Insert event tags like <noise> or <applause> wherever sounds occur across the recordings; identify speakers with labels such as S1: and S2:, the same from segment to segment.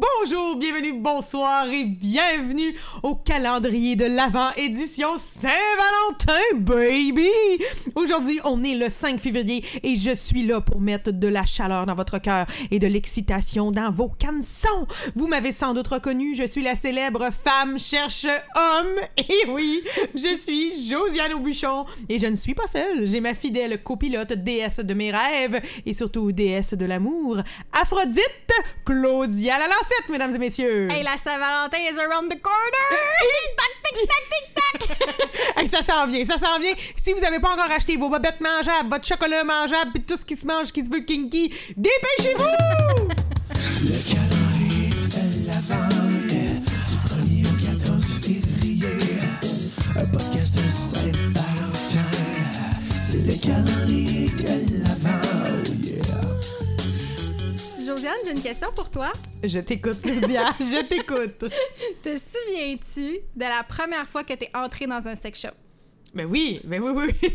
S1: Bonjour, bienvenue, bonsoir et bienvenue au calendrier de l'Avent édition Saint-Valentin, baby! Aujourd'hui, on est le 5 février et je suis là pour mettre de la chaleur dans votre cœur et de l'excitation dans vos cançons. Vous m'avez sans doute reconnu, je suis la célèbre femme cherche homme. Et oui, je suis Josiane Aubuchon et je ne suis pas seule. J'ai ma fidèle copilote, déesse de mes rêves et surtout déesse de l'amour, Aphrodite Claudia Mesdames et messieurs.
S2: Hey, la Saint-Valentin is around the corner! tic <laughs> tac, tic tac!
S1: Hey, ça sent bien, ça sent bien. Si vous n'avez pas encore acheté vos bobettes mangeables, votre chocolat mangeable, puis tout ce qui se mange, qui se veut kinky, dépêchez-vous!
S3: Le calendrier de l'Avent, yeah. Du 1er au 14 février. Un podcast de Saint-Valentin. C'est le calendrier de l'Avent, oh yeah.
S2: Josiane, j'ai une question pour toi.
S1: Je t'écoute, Claudia, <laughs> je t'écoute.
S2: Te souviens-tu de la première fois que t'es entrée dans un sex shop?
S1: Ben oui, ben oui, oui.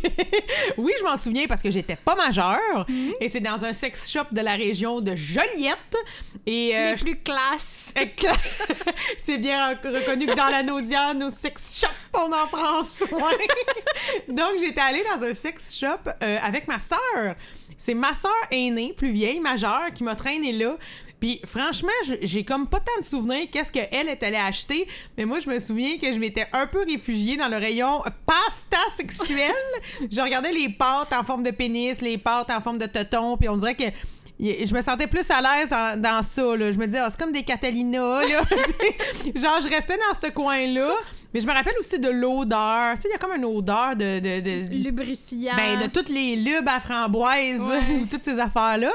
S1: oui, <laughs> je m'en souviens parce que j'étais pas majeure et c'est dans un sex shop de la région de Joliette. Et euh,
S2: Les plus classes.
S1: je- <laughs> c'est bien reconnu que dans la Naudiane, au sex shop, on en prend soin. Donc, j'étais allée dans un sex shop euh, avec ma sœur. C'est ma sœur aînée, plus vieille, majeure, qui m'a traîné là. Puis franchement, j'ai comme pas tant de souvenirs qu'est-ce qu'elle est allée acheter, mais moi je me souviens que je m'étais un peu réfugiée dans le rayon pasta sexuelle. <laughs> je regardais les pâtes en forme de pénis, les pâtes en forme de teton, puis on dirait que je me sentais plus à l'aise dans ça. Là. Je me disais, Ah, c'est comme des Catalina. Là. <laughs> Genre, je restais dans ce coin-là. Mais je me rappelle aussi de l'odeur. Tu sais, il y a comme une odeur de, de, de,
S2: Lubrifiant.
S1: ben, de toutes les lubes à framboise
S2: Ouais. <laughs>
S1: ou toutes ces affaires-là.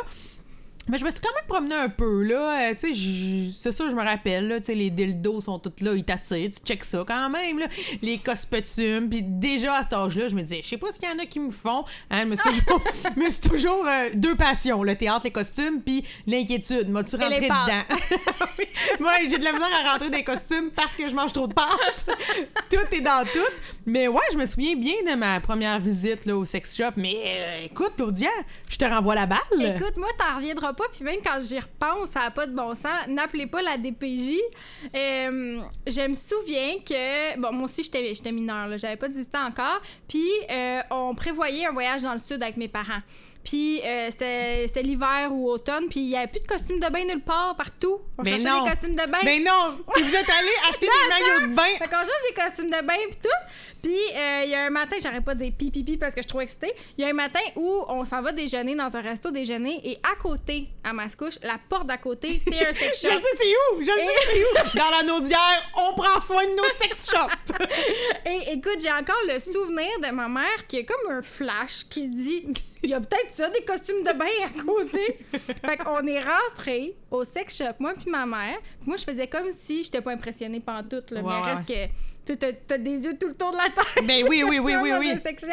S1: Mais je me suis quand même promenée un peu, là. Euh, tu sais, c'est ça, je me rappelle, là. Tu sais, les dildos sont tous là, ils t'attirent. Tu checkes ça quand même, là. Les cospetumes. Puis déjà, à cet âge-là, je me disais, je sais pas s'il y en a qui me font. Hein, mais c'est <laughs> toujours, mais c'est toujours euh, deux passions, le théâtre, les costumes, puis l'inquiétude. M'as-tu rentré dedans? <laughs> Moi, j'ai de la misère à rentrer dans les costumes parce que je mange trop de pâtes. <laughs> tout est dans tout. Mais ouais, je me souviens bien de ma première visite là, au sex shop. Mais euh, écoute, Claudia, je te renvoie la balle.
S2: Écoute, moi, t'en reviendras puis même quand j'y repense, ça n'a pas de bon sens. N'appelez pas la DPJ. Euh, je me souviens que, bon, moi aussi, j'étais j'étais mineure, là, j'avais pas 18 ans encore, puis euh, on prévoyait un voyage dans le sud avec mes parents. Puis euh, c'était l'hiver ou automne, puis il y avait plus de costumes de bain nulle part, partout. On
S1: Mais
S2: cherchait
S1: non.
S2: des costumes de bain.
S1: Mais non! Puis vous êtes allé <laughs> acheter des maillots de bain.
S2: Fait qu'on change des costumes de bain pis tout. Puis euh, il y a un matin, j'arrête pas de dire pi pi pi parce que je suis trop excitée. Il y a un matin où on s'en va déjeuner dans un resto déjeuner et à côté, à Mascouche, la porte d'à côté, c'est un sex <laughs>
S1: Je
S2: shop.
S1: le sais, c'est où? Je sais, c'est où? Dans la naudière, on prend soin de nos sex shops. <laughs>
S2: Et écoute, j'ai encore le souvenir de ma mère qui a comme un flash qui se dit il y a peut-être ça, des costumes de bain à côté. fait qu'on est rentré au sex shop, moi puis ma mère. Puis moi, je faisais comme si j'étais pas impressionnée pantoute, là.
S1: Ouais,
S2: mais reste que, t'as- t'as des yeux tout le tour de la tête.
S1: Ben oui, oui, oui, <laughs> oui, oui.
S2: sex shop.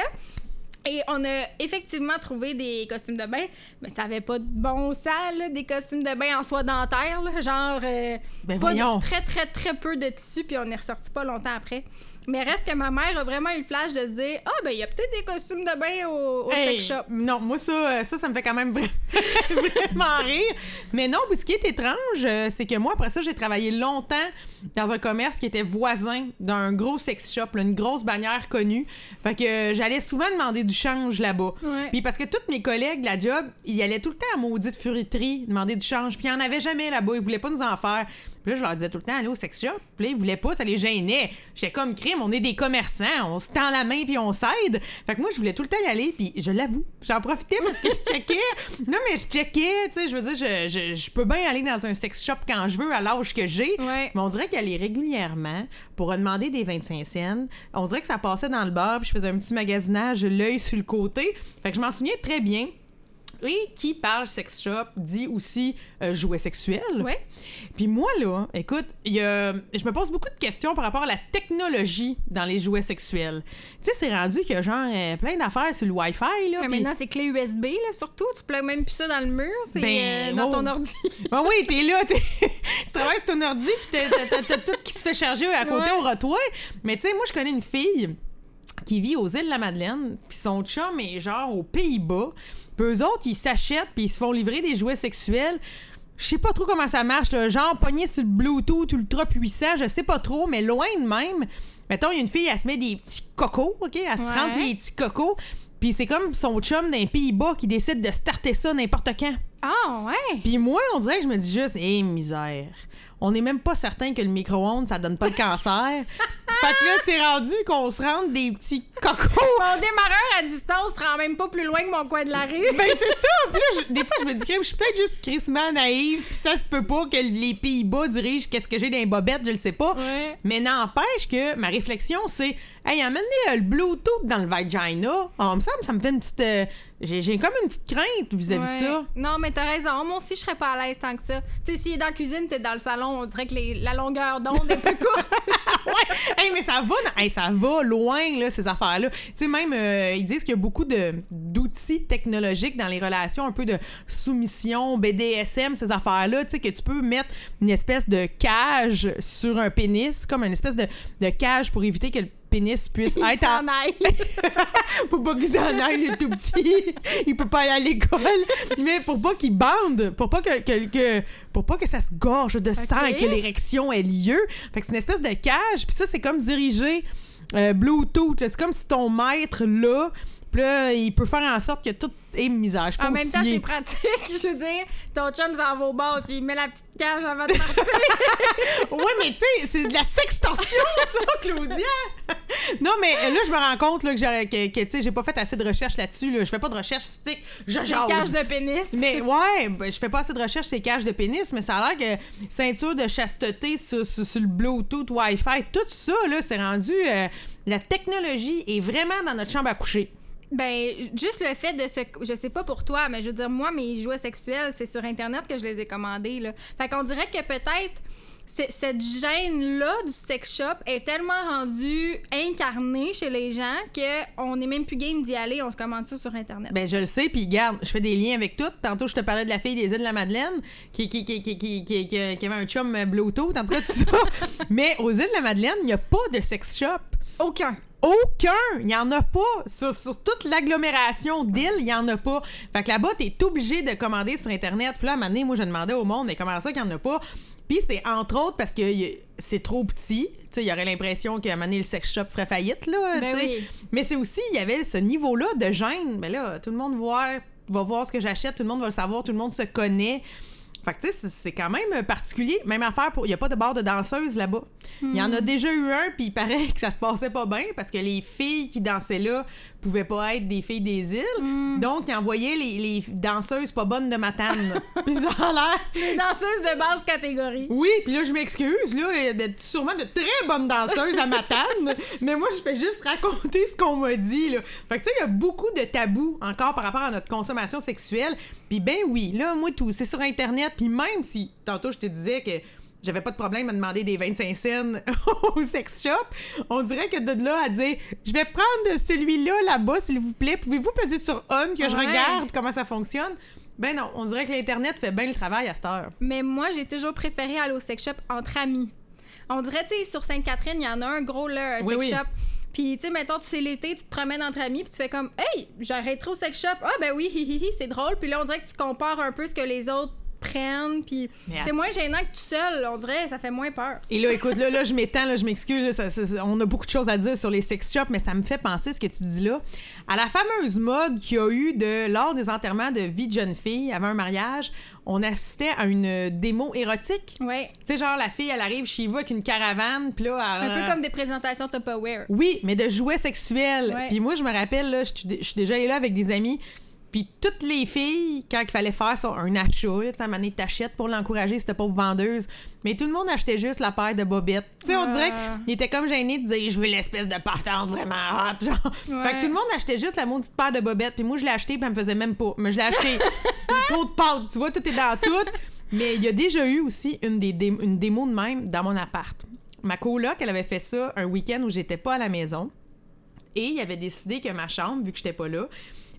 S2: Et on a effectivement trouvé des costumes de bain, mais ça avait pas de bon sens, là, des costumes de bain en soie dentaire, là, genre euh,
S1: Ben
S2: pas de- très très très peu de tissu, puis on est ressorti pas longtemps après. Mais reste que ma mère a vraiment eu le flash de se dire ah ben il y a peut-être des costumes de bain au, au
S1: Hey,
S2: sex shop.
S1: Non, moi, ça, euh, ça, ça me fait quand même vra- <laughs> vraiment rire. Mais non, ce qui est étrange, euh, c'est que moi, après ça, j'ai travaillé longtemps dans un commerce qui était voisin d'un gros sex shop, là, une grosse bannière connue. Fait que euh, j'allais souvent demander du change là-bas.
S2: Ouais.
S1: Puis parce que tous mes collègues de la job, ils allaient tout le temps à maudite furiterie demander du change. Puis il n'y en avait jamais là-bas. Ils voulaient pas nous en faire. Puis là, je leur disais tout le temps, allez au sex shop. Puis là, ils voulaient pas, ça les gênait. J'étais comme crime, on est des commerçants, on se tend la main puis on s'aide. Fait que moi, je voulais tout le temps y aller. Puis je l'avoue, j'en profitais parce que je checkais. <laughs> non, mais je checkais, tu sais, je veux dire, je, je, je peux bien aller dans un sex shop quand je veux, à l'âge que j'ai.
S2: Ouais.
S1: Mais on dirait allait régulièrement pour demander des 25 cents. On dirait que ça passait dans le bar, puis je faisais un petit magasinage, l'œil sur le côté. Fait que je m'en souviens très bien. Et qui parle sex shop dit aussi euh, jouets sexuels.
S2: Ouais.
S1: Puis moi, là, écoute, y a- je me pose beaucoup de questions par rapport à la technologie dans les jouets sexuels. Tu sais, c'est rendu qu'il y a genre euh, plein d'affaires sur le Wi-Fi. Là, puis-
S2: maintenant c'est clé USB là surtout, tu plugues même plus ça dans le mur, c'est
S1: Ben,
S2: euh, dans
S1: oh.
S2: ton ordi. <laughs>
S1: Ah oui, t'es là, t'es- tu travailles sur ton ordi, puis t'as- t'as- t'as t'as tout qui se fait charger à côté
S2: Ouais.
S1: au rotoir. Mais tu sais, moi, je connais une fille qui vit aux îles de la Madeleine, puis son chum est genre aux Pays-Bas. Puis eux autres, ils s'achètent, puis ils se font livrer des jouets sexuels. Je sais pas trop comment ça marche, là. genre pogné sur le Bluetooth ultra puissant, je sais pas trop, mais loin de même. Mettons, il y a une fille, elle se met des petits cocos, OK? Elle se
S2: Ouais.
S1: rentre les petits cocos, puis c'est comme son chum d'un Pays-Bas qui décide de starter ça n'importe quand.
S2: Ah, ouais.
S1: Puis moi, on dirait que je me dis juste, hé, misère. On n'est même pas certain que le micro-ondes, ça donne pas le cancer. <laughs> fait que là, c'est rendu qu'on se rende des petits cocos.
S2: Mon démarreur à distance se rend même pas plus loin que mon coin de la rue.
S1: Ben c'est ça! <laughs> Puis là, je- des fois, je me dis, je suis peut-être juste crissement naïve, puis ça se peut pas que les Pays-Bas dirigent qu'est-ce que j'ai dans les bobettes, je le sais pas.
S2: Ouais.
S1: Mais n'empêche que ma réflexion, c'est, hey, amener euh, le Bluetooth dans le vagina. Ah, me semble, ça me fait une petite. euh, j'ai, j'ai comme une petite crainte vis-à-vis
S2: Ouais.
S1: ça.
S2: Non, mais t'as raison. Moi aussi, je serais pas à l'aise tant que ça. Tu sais, s'il est dans la cuisine, t'es dans le salon, on dirait que les- la longueur d'onde est plus courte. <laughs>
S1: ouais. Hey, mais ça va, dans- hey, ça va loin, là, ces affaires-là. Tu sais, même, euh, ils disent qu'il y a beaucoup de, d'outils technologiques dans les relations, un peu de soumission, BDSM, ces affaires-là, tu sais, que tu peux mettre une espèce de cage sur un pénis, comme une espèce de, de cage pour éviter que le pénis puisse
S2: Il
S1: être en-
S2: aille. <laughs>
S1: pour pas qu'il s'en aille, il est tout petit. Il peut pas aller à l'école. Mais pour pas qu'il bande, pour pas que, que- que- pour pas que ça se gorge de sang et que l'érection ait lieu. Fait que c'est une espèce de cage. Puis ça, c'est comme diriger euh, Bluetooth. C'est comme si ton maître, là, puis là, il peut faire en sorte que tout est misère. Je suis pas
S2: En même temps, c'est pratique. <laughs> Je veux dire, ton chum s'en va au bord, tu mets la petite cage avant de partir. <laughs>
S1: Ouais, mais tu sais, c'est de la sextorsion, <laughs> ça, Claudia! non, mais là, je me rends compte là, que, j'ai- que, que, tu sais, j'ai pas fait assez de recherche là-dessus. Là. Je fais pas de recherche, stick, je
S2: Une
S1: jase.
S2: cage de pénis.
S1: Mais ouais, ben, je fais pas assez de recherche sur les cages de pénis, mais ça a l'air que ceinture de chasteté sur, sur- sur le Bluetooth, Wi-Fi, tout ça, là, c'est rendu. euh, la technologie est vraiment dans notre chambre à coucher.
S2: Ben, juste le fait de se. Je sais pas pour toi, mais je veux dire, moi, mes jouets sexuels, c'est sur Internet que je les ai commandés, là. Fait qu'on dirait que peut-être. Cette gêne-là du sex shop est tellement rendue incarnée chez les gens qu'on n'est même plus game d'y aller, on se commande ça sur Internet.
S1: Ben, je le sais, puis garde, je fais des liens avec tout. Tantôt, je te parlais de la fille des îles de la Madeleine qui, qui, qui, qui, avait un chum Bluetooth, en tout cas, tout ça. <laughs> mais aux îles de la Madeleine, il n'y a pas de sex shop.
S2: Aucun.
S1: Aucun! Il n'y en a pas. Sur, sur toute l'agglomération d'îles, il n'y en a pas. Fait que là-bas, t'es obligé de commander sur Internet. Puis là, à un moment donné, moi, je demandais au monde, mais comment ça qu'il n'y en a pas? Puis c'est entre autres parce que c'est trop petit. Tu il y aurait l'impression qu'à un moment donné, le sex shop ferait faillite, là.
S2: Ben oui.
S1: Mais c'est aussi, il y avait ce niveau-là de gêne. Mais là, tout le monde voit, va voir ce que j'achète, tout le monde va le savoir, tout le monde se connaît. Fait que, tu sais, c'est- quand même particulier. Même affaire pour. Il n'y a pas de bar de danseuse là-bas. Il y en a déjà eu un, puis il paraît <laughs> que ça se passait pas bien parce que les filles qui dansaient là pouvaient pas être des filles des îles. Donc, ils envoyaient les, les danseuses pas bonnes de Matane. <laughs> puis ça a l'air.
S2: Les danseuses de basse catégorie.
S1: Oui, puis là, je m'excuse, là, il y a de- sûrement de très bonnes danseuses à Matane, <laughs> mais moi, je fais juste raconter ce qu'on m'a dit, là. Fait que, tu sais, il y a beaucoup de tabous encore par rapport à notre consommation sexuelle. Puis ben oui, là, moi, tout, c'est sur Internet, puis même si, tantôt, je te disais que j'avais pas de problème à demander des 25 cents <laughs> au sex shop, on dirait que de là à dire « Je vais prendre celui-là, là-bas, s'il vous plaît. Pouvez-vous peser sur On, que je
S2: Ouais.
S1: regarde comment ça fonctionne? » Ben non, on dirait que l'Internet fait bien le travail à cette heure.
S2: Mais moi, j'ai toujours préféré aller au sex shop entre amis. On dirait, tu sais, sur Sainte-Catherine, il y en a un gros, là, un
S1: Oui,
S2: sex
S1: oui.
S2: shop. Puis, tu sais, mettons, tu sais, l'été, tu te promènes entre amis, puis tu fais comme, hey, j'arrêterai au sex shop. Ah, ben oui, hi, hi, hi, c'est drôle. Puis là, on dirait que tu compares un peu ce que les autres prennent. Puis, c'est moins gênant que tout seul. On dirait, ça fait moins peur.
S1: Et là, écoute, là, là je m'étends, là, je m'excuse. là, ça- ça- ça- on a beaucoup de choses à dire sur les sex shops, mais ça me fait penser ce que tu dis là. À la fameuse mode qu'il y a eu de, lors des enterrements de vie de jeune fille avant un mariage, on assistait à une démo érotique.
S2: Ouais.
S1: Tu sais, genre, la fille, elle arrive chez vous avec une caravane, puis là,
S2: Un peu comme des présentations Tupperware.
S1: Oui, mais de jouets sexuels. Puis moi, je me rappelle, là, je suis je suis déjà allée là avec des amis. Puis toutes les filles, quand il fallait faire son- un achat, tu sais, à un moment donné, t'achètes pour l'encourager, cette pauvre vendeuse. Mais tout le monde achetait juste la paire de bobettes. Tu sais, on
S2: Ah.
S1: dirait qu'il était comme gêné de dire, je veux l'espèce de partante vraiment hot, genre.
S2: Ouais.
S1: Fait que tout le monde achetait juste la maudite paire de bobettes. Puis moi, je l'ai acheté, puis elle me faisait même pas. Mais je l'ai acheté. <laughs> trop de pâtes, tu vois, tout est dans tout. Mais il y a déjà eu aussi une, des dé- une démo de même dans mon appart. Ma coloc, elle avait fait ça un week-end où j'étais pas à la maison. Et il avait décidé que ma chambre, vu que j'étais pas là,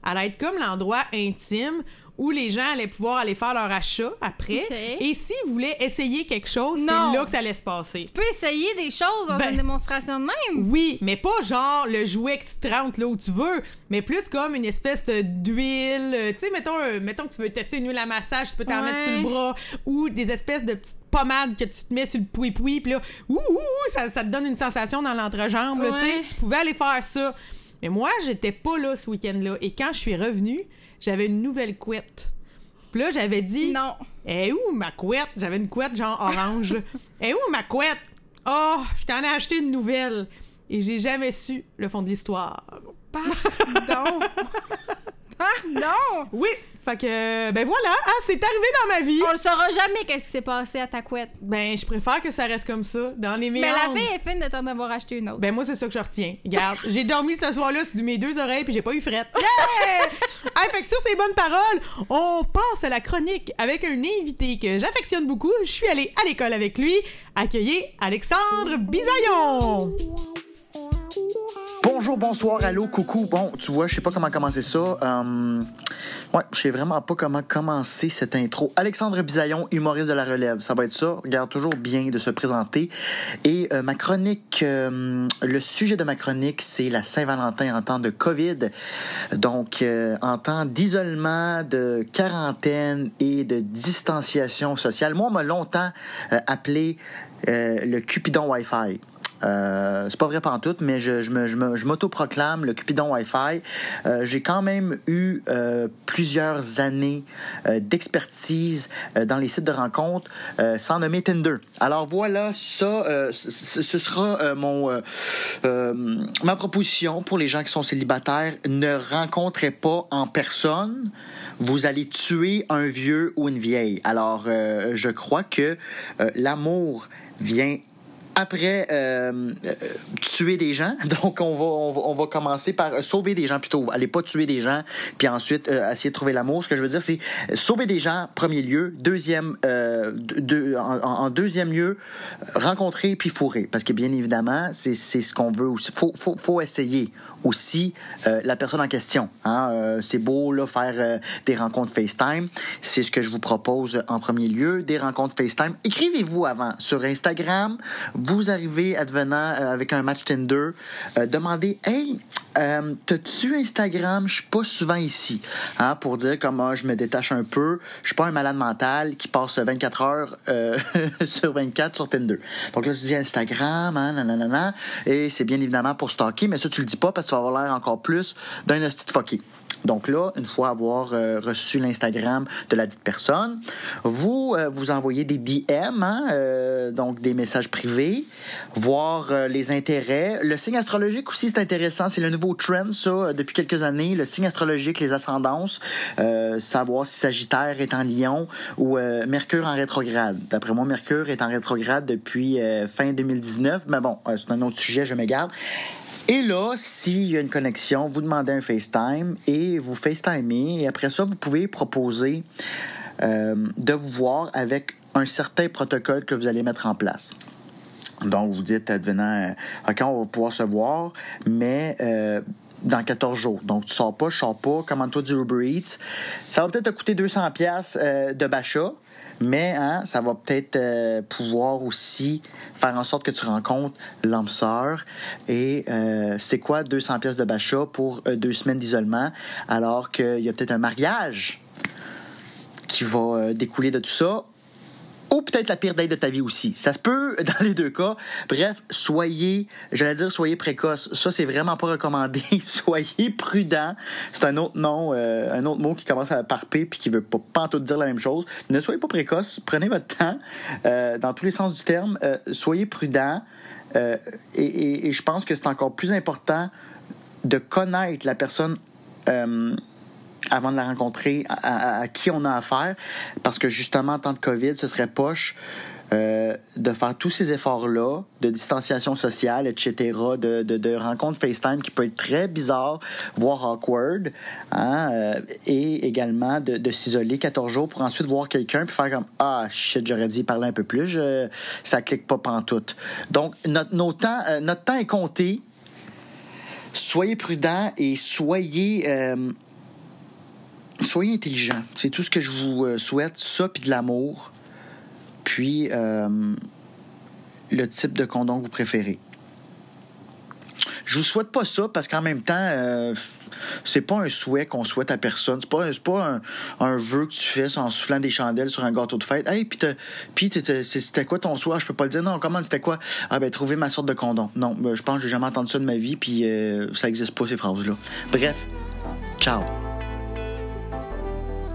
S1: allait être comme l'endroit intime où les gens allaient pouvoir aller faire leur achat après.
S2: Ok.
S1: Et s'ils voulaient essayer quelque chose, c'est là que ça allait se passer.
S2: Tu peux essayer des choses dans
S1: Ben-
S2: une démonstration de même.
S1: Oui, mais pas genre le jouet que tu te rentres là où tu veux, mais plus comme une espèce d'huile. euh, Tu sais, mettons, euh, mettons que tu veux tester une huile à massage, tu peux t'en
S2: Ouais.
S1: mettre sur le bras, ou des espèces de petites pommades que tu te mets sur le poui-poui, puis là, ouh, ouh, ouh, ça, ça te donne une sensation dans l'entrejambe.
S2: Ouais.
S1: Tu pouvais aller faire ça. Mais moi, j'étais pas là ce week-end-là, et quand je suis revenue, j'avais une nouvelle couette. Puis là, j'avais dit.
S2: Non.
S1: Eh où ma couette? J'avais une couette genre orange. Eh où ma couette? Oh, je t'en ai acheté une nouvelle. Et j'ai jamais su le fond de l'histoire.
S2: Pardon. <laughs> Pardon.
S1: Oui, fait que, ben voilà, hein, c'est arrivé dans ma vie.
S2: On le saura jamais qu'est-ce qui s'est passé à ta couette.
S1: Ben, je préfère que ça reste comme ça, dans les
S2: Mais
S1: méandres.
S2: la fille est fine de t'en avoir acheté une autre.
S1: Ben moi, c'est ça que je retiens. Regarde, j'ai dormi ce soir-là sur mes deux oreilles puis j'ai pas eu frette. <laughs> Yeah! <laughs> hey, fait que sur ces bonnes paroles, on passe à la chronique avec un invité que j'affectionne beaucoup. Je suis allée à l'école avec lui. Accueillez Alexandre Bisaillon!
S4: Bonjour, bonsoir, allô, coucou. Bon, tu vois, je sais pas comment commencer ça. Euh, ouais, je sais vraiment pas comment commencer cette intro. Alexandre Bisaillon, humoriste de la relève. Ça va être ça. Regarde toujours bien de se présenter. Et euh, ma chronique, euh, le sujet de ma chronique, c'est la Saint-Valentin en temps de COVID. Donc, euh, en temps d'isolement, de quarantaine et de distanciation sociale. Moi, on m'a longtemps euh, appelé le Cupidon Wi-Fi. Euh, c'est pas vrai pantoute, mais je, je, me- je, me- je m'autoproclame le Cupidon Wi-Fi. Euh, j'ai quand même eu euh, plusieurs années euh, d'expertise dans les sites de rencontres, sans nommer Tinder. Alors voilà, ça, ce, sera mon ma proposition pour les gens qui sont célibataires. Ne rencontrez pas en personne vous allez tuer un vieux ou une vieille. Alors, je crois que l'amour vient après euh, euh, tuer des gens. <laughs> Donc, on va, on va, on va commencer par euh, sauver des gens plutôt. Allez pas tuer des gens, puis ensuite euh, essayer de trouver l'amour. Ce que je veux dire, c'est euh, sauver des gens, premier lieu. Deuxième, euh, de- de- en, en- deuxième lieu, rencontrer puis fourrer. Parce que bien évidemment, c'est ce qu'on veut aussi. Faut, faut, faut essayer aussi euh, la personne en question. Hein? Euh, c'est beau là, faire euh, des rencontres FaceTime. C'est ce que je vous propose en premier lieu, des rencontres FaceTime. Écrivez-vous avant sur Instagram. Vous arrivez advenant avec un match Tinder. demandez, hey, t'as-tu Instagram? Je suis pas souvent ici. Hein, pour dire comment je me détache un peu. Je suis pas un malade mental qui passe 24 heures <laughs> sur 24 sur Tinder. Donc là, tu dis Instagram, hein, nanana, et c'est bien évidemment pour stalker, mais ça, tu le dis pas parce que vas avoir l'air encore plus d'un hostie de fucké. Donc là, une fois avoir euh, reçu l'Instagram de la dite personne, vous euh, vous envoyez des DM, hein, euh, donc des messages privés, voir les intérêts. Le signe astrologique aussi, c'est intéressant. C'est le nouveau trend, ça, depuis quelques années. Le signe astrologique, les ascendances, savoir si Sagittaire est en Lion ou Mercure en rétrograde. D'après moi, Mercure est en rétrograde depuis fin 2019, mais bon, c'est un autre sujet, je me garde. Et là, s'il y a une connexion, vous demandez un FaceTime et vous FaceTimez. Et après ça, vous pouvez proposer euh, de vous voir avec un certain protocole que vous allez mettre en place. Donc, vous dites, advenant, euh, OK, on va pouvoir se voir, mais euh, dans 14 jours. Donc, tu sors pas, je sors pas, commande-toi du Uber Eats. Ça va peut-être te coûter 200 pièces de Bacha, mais hein, ça va peut-être euh, pouvoir aussi faire en sorte que tu rencontres l'âme sœur. Et euh, c'est quoi 200 pièces de Bacha pour euh, deux semaines d'isolement, alors qu'il y a peut-être un mariage qui va découler de tout ça? Ou peut-être la pire date de ta vie aussi. Ça se peut <laughs> dans les deux cas. Bref, soyez, j'allais dire soyez précoce. Ça, c'est vraiment pas recommandé. <laughs> soyez prudent. C'est un autre nom, euh, un autre mot qui commence à par P puis qui veut pas, pas tout dire la même chose. Ne soyez pas précoce. Prenez votre temps euh, dans tous les sens du terme. Euh, soyez prudent. Et je pense que c'est encore plus important de connaître la personne. Avant de la rencontrer, à, qui on a affaire, parce que justement, en temps de COVID, ce serait poche euh, de faire tous ces efforts-là, de distanciation sociale, etc., de, de, rencontres FaceTime qui peut être très bizarre, voire awkward, hein, euh, et également de, s'isoler 14 jours pour ensuite voir quelqu'un puis faire comme Ah, shit, j'aurais y parler un peu plus, ça clique pas pantoute. Donc, notre, temps, euh, notre temps est compté. Soyez prudents et soyez. Soyez intelligents. C'est tout ce que je vous euh, souhaite. Ça, puis de l'amour. Puis euh, le type de condom que vous préférez. Je vous souhaite pas ça parce qu'en même temps, euh, c'est pas un souhait qu'on souhaite à personne. C'est pas, pas un, un vœu que tu fais en soufflant des chandelles sur un gâteau de fête. Hey, puis c'était quoi ton souhait? Je peux pas le dire. Non, comment c'était quoi? Ah, ben, trouver ma sorte de condom. Non, ben, je pense que j'ai jamais entendu ça de ma vie, puis euh, ça existe pas, ces phrases-là. Bref, ciao.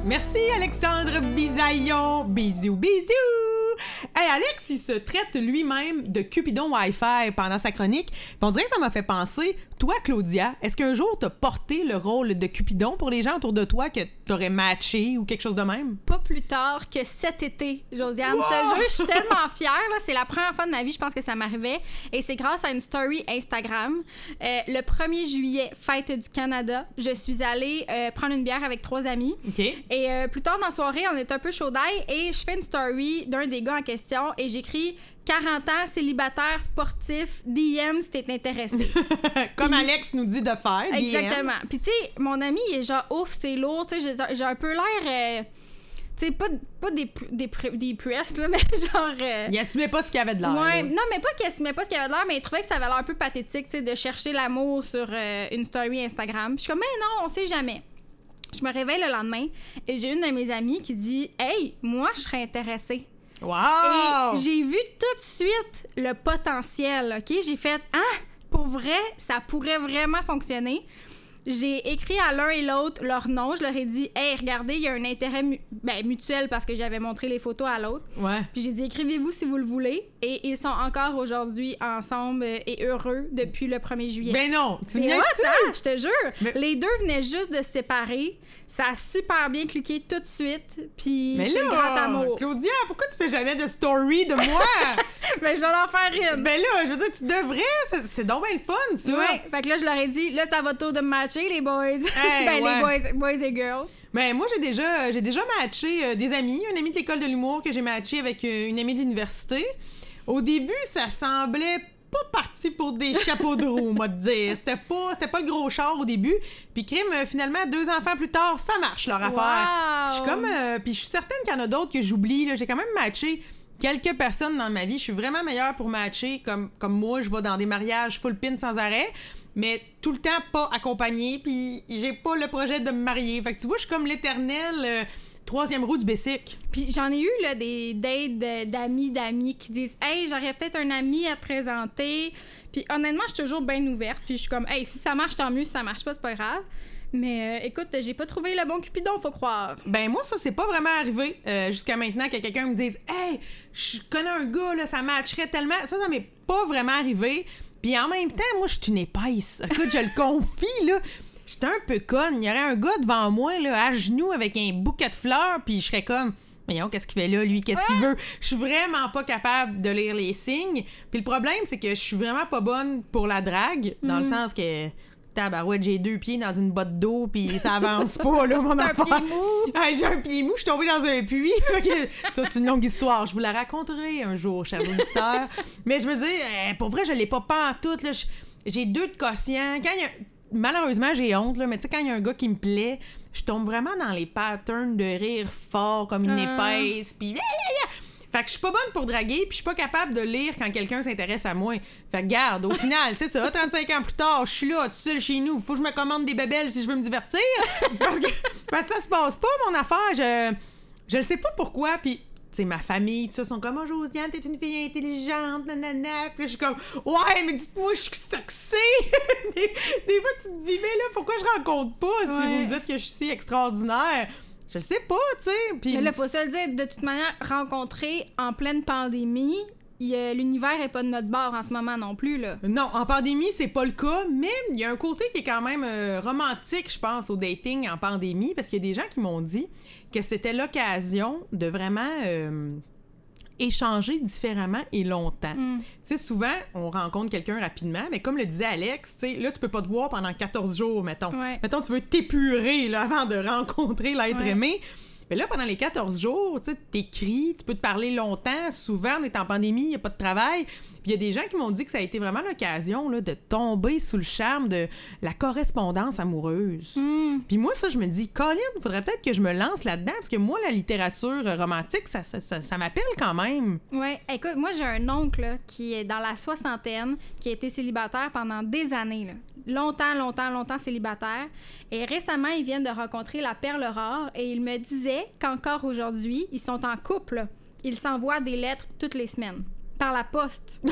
S1: Merci Alexandre Bisaillon. Bisous, bisous. Hey, Alex, il se traite lui-même de Cupidon Wi-Fi pendant sa chronique. On dirait que ça m'a fait penser, toi, Claudia, est-ce qu'un jour t'as porté le rôle de Cupidon pour les gens autour de toi que t'aurais matché ou quelque chose de même?
S2: Pas plus tard que cet été, Josiane. Jure, je suis tellement fière. C'est la première fois de ma vie, je pense que ça m'arrivait. Et c'est grâce à une story Instagram. Euh, le 1er juillet, fête du Canada, je suis allée euh, prendre une bière avec trois amis.
S1: OK.
S2: Et euh, plus tard dans la soirée, on est un peu chaud d'ail et je fais une story d'un des gars en question et j'écris 40 ans, célibataire, sportif, DM si t'es intéressé. <laughs>
S1: Comme Alex nous dit de faire. DM.
S2: Exactement. Puis tu sais, mon ami, il est genre ouf, c'est lourd, tu sais, j'ai- un peu l'air. euh, tu sais, pas, pas des, des, des press, là, <laughs> mais genre. euh,
S1: Il assumait pas ce qu'il avait de l'air.
S2: Ouais, non, mais pas qu'il assumait pas ce qu'il avait de l'air, mais il trouvait que ça avait l'air un peu pathétique, tu sais, de chercher l'amour sur euh, une story Instagram. Puis je suis comme, mais non, on sait jamais. Je me réveille le lendemain et j'ai une de mes amies qui dit, hey, moi, je serais intéressée.
S1: Wow!
S2: J'ai vu tout de suite le potentiel, OK? J'ai fait Ah, pour vrai, ça pourrait vraiment fonctionner. J'ai écrit à l'un et l'autre leur nom. Je leur ai dit Hey, regardez, il y a un intérêt mu- ben, mutuel parce que j'avais montré les photos à l'autre.
S1: Ouais.
S2: Puis j'ai dit Écrivez-vous si vous le voulez. Et ils sont encore aujourd'hui ensemble euh, et heureux depuis le 1er juillet.
S1: Ben non, tu me
S2: hein? Je te jure.
S1: Mais-
S2: Les deux venaient juste de se séparer. Ça a super bien cliqué tout de suite. Puis c'est grand
S1: là,
S2: amour.
S1: Claudia, pourquoi tu fais jamais de story de moi?
S2: Mais <laughs> je vais en faire une.
S1: ben là, je veux dire, tu devrais. C'est- C'est donc bien le fun, ça.
S2: Ouais, fait que là, je leur ai dit, là, c'est à votre tour de me les boys. <laughs>
S1: Hey,
S2: ben,
S1: ouais.
S2: les boys, boys et girls.
S1: Ben moi j'ai déjà j'ai déjà matché euh, des amis, un ami de l'école de l'humour que j'ai matché avec euh, une amie de l'université. Au début, ça semblait pas parti pour des chapeaux de roue, <laughs> moi te dire. C'était pas c'était pas le gros char au début. Puis crime euh, finalement deux enfants plus tard, ça marche leur affaire.
S2: Wow.
S1: Je suis comme euh, puis je suis certaine qu'il y en a d'autres que j'oublie là. J'ai quand même matché quelques personnes dans ma vie. Je suis vraiment meilleure pour matcher comme comme moi, je vais dans des mariages full pin sans arrêt. Mais tout le temps pas accompagnée, puis j'ai pas le projet de me marier. Fait que tu vois, je suis comme l'éternel euh, troisième roue du Bessic.
S2: Puis j'en ai eu, là, des dates d'amis, d'amis qui disent, hey, j'aurais peut-être un ami à te présenter. Puis honnêtement, je suis toujours bien ouverte. Puis je suis comme, hey, si ça marche, tant mieux. Si ça marche pas, c'est pas grave. Mais euh, écoute, j'ai pas trouvé le bon Cupidon, faut croire.
S1: Ben moi, ça, c'est pas vraiment arrivé euh, jusqu'à maintenant que quelqu'un me dise Hey, je connais un gars, là, ça matcherait tellement. Ça, ça m'est pas vraiment arrivé. Puis en même temps, moi, je suis une épaisse. Écoute, je le confie, là. J'étais un peu conne. Il y aurait un gars devant moi, là, à genoux, avec un bouquet de fleurs, puis je serais comme. Voyons, qu'est-ce qu'il fait là, lui? Qu'est-ce qu'il veut? Je suis vraiment pas capable de lire les signes. Puis le problème, c'est que je suis vraiment pas bonne pour la drague, dans le sens que. Tabarouette, j'ai deux pieds dans une botte d'eau, puis ça avance <laughs> pas, là, mon
S2: T'as un
S1: affaire.
S2: pied mou? <laughs>
S1: Ah, j'ai un pied mou, je suis tombée dans un puits. <laughs> Ça, c'est une longue histoire. Je vous la raconterai un jour, chers auditeurs. Mais je veux dire, euh, pour vrai, je l'ai pas pas en tout. J'ai deux de quotient. Quand il y a... Malheureusement, j'ai honte, là, mais tu sais, quand il y a un gars qui me plaît, je tombe vraiment dans les patterns de rire fort comme une
S2: Ah.
S1: épaisse. Puis. Fait que je suis pas bonne pour draguer, puis je suis pas capable de lire quand quelqu'un s'intéresse à moi. Fait que garde, au final, c'est ça, 35 ans plus tard, je suis là, tout seul chez nous. Faut que je me commande des bébelles si je veux me divertir. Parce que, parce que ça se passe pas, mon affaire. Je, je le sais pas pourquoi, puis tu sais, ma famille, tout ça, sont comme, oh, Josiane, t'es une fille intelligente, nanana. Puis là, je suis comme, ouais, mais dites-moi, je suis sexy. <laughs> des, des fois, tu te dis, mais là, pourquoi je rencontre pas si
S2: Ouais.
S1: vous me dites que je suis si extraordinaire? Je le sais pas, tu sais.
S2: Mais là, faut se le dire, de toute manière, rencontrer en pleine pandémie, l'univers est pas de notre bord en ce moment non plus, là.
S1: Non, en pandémie, c'est pas le cas, mais il y a un côté qui est quand même euh, romantique, je pense, au dating en pandémie, parce qu'il y a des gens qui m'ont dit que c'était l'occasion de vraiment euh, échanger différemment et longtemps. Tu sais, souvent, on rencontre quelqu'un rapidement, mais comme le disait Alex, tu sais, là, tu peux pas te voir pendant 14 jours, mettons.
S2: Ouais.
S1: Mettons, tu veux t'épurer là, <laughs> avant de rencontrer l'être
S2: Ouais.
S1: aimé. Mais là, pendant les 14 jours, tu t'écris, tu peux te parler longtemps. Souvent, on est en pandémie, il n'y a pas de travail. Puis il y a des gens qui m'ont dit que ça a été vraiment l'occasion de tomber sous le charme de la correspondance amoureuse. Puis moi, ça, je me dis, Colin, il faudrait peut-être que je me lance là-dedans, parce que moi, la littérature romantique, ça, ça, ça- ça m'appelle quand même.
S2: Ouais, écoute, moi j'ai un oncle là, qui est dans la soixantaine, qui a été célibataire pendant des années. là. Longtemps, longtemps, longtemps célibataire. Et récemment, ils viennent de rencontrer la perle rare et il me disait qu'encore aujourd'hui, ils sont en couple. Ils s'envoient des lettres toutes les semaines. Par la poste. <laughs>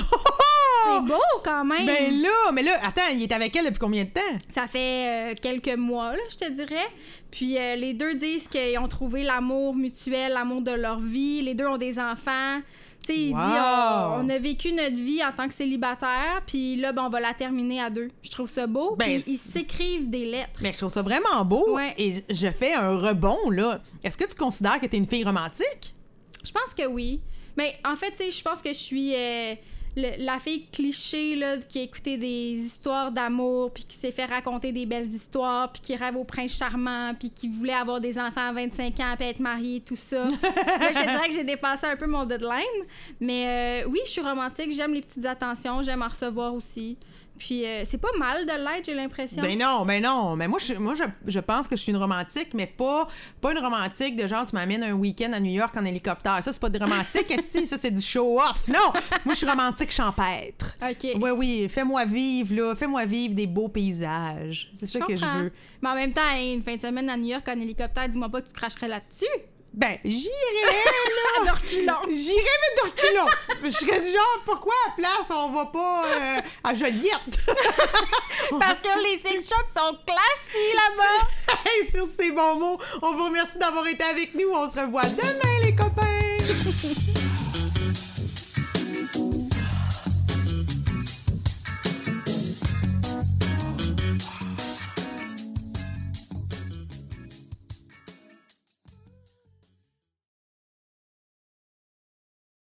S2: C'est beau quand même!
S1: Ben là, mais là, attends, il est avec elle depuis combien de temps?
S2: Ça fait euh, quelques mois, là, je te dirais. Puis euh, les deux disent qu'ils ont trouvé l'amour mutuel, l'amour de leur vie. Les deux ont des enfants. Tu sais, il
S1: Wow!
S2: dit oh, on a vécu notre vie en tant que célibataire, puis là, ben, on va la terminer à deux. Je trouve ça beau.
S1: Ben,
S2: puis ils s'écrivent des lettres.
S1: Mais je trouve ça vraiment beau.
S2: Ouais.
S1: Et je fais un rebond, là. Est-ce que tu considères que t'es une fille romantique?
S2: Je pense que oui. Mais en fait, tu sais, je pense que je suis euh, le- la fille cliché là, qui a écouté des histoires d'amour, puis qui s'est fait raconter des belles histoires, puis qui rêve au prince charmant, puis qui voulait avoir des enfants à 25 ans, puis être mariée, tout ça. <laughs> Là, je dirais que j'ai dépassé un peu mon deadline. Mais euh, oui, je suis romantique, j'aime les petites attentions, j'aime en recevoir aussi. Puis euh, c'est pas mal de l'être, j'ai l'impression.
S1: Ben non, ben non. Mais moi, je, moi je, je pense que je suis une romantique, mais pas, pas une romantique de genre, tu m'amènes un week-end à New York en hélicoptère. Ça, c'est pas de romantique, <laughs> esti. Ça, c'est du show-off. Non! Moi, je suis romantique champêtre.
S2: OK.
S1: Oui, oui. Fais-moi vivre, là. Fais-moi vivre des beaux paysages. C'est ça que je veux.
S2: Mais en même temps, une fin de semaine à New York en hélicoptère, dis-moi pas que tu cracherais là-dessus.
S1: Ben, j'irai, là. <laughs>
S2: À reculons.
S1: J'irai, mais de reculons. Je serais du genre, pourquoi à place, on va pas euh, à Joliette? <laughs>
S2: Parce que les sex shops sont classiques là-bas. <laughs>
S1: Hey, sur ces bons mots, on vous remercie d'avoir été avec nous. On se revoit demain, les copains.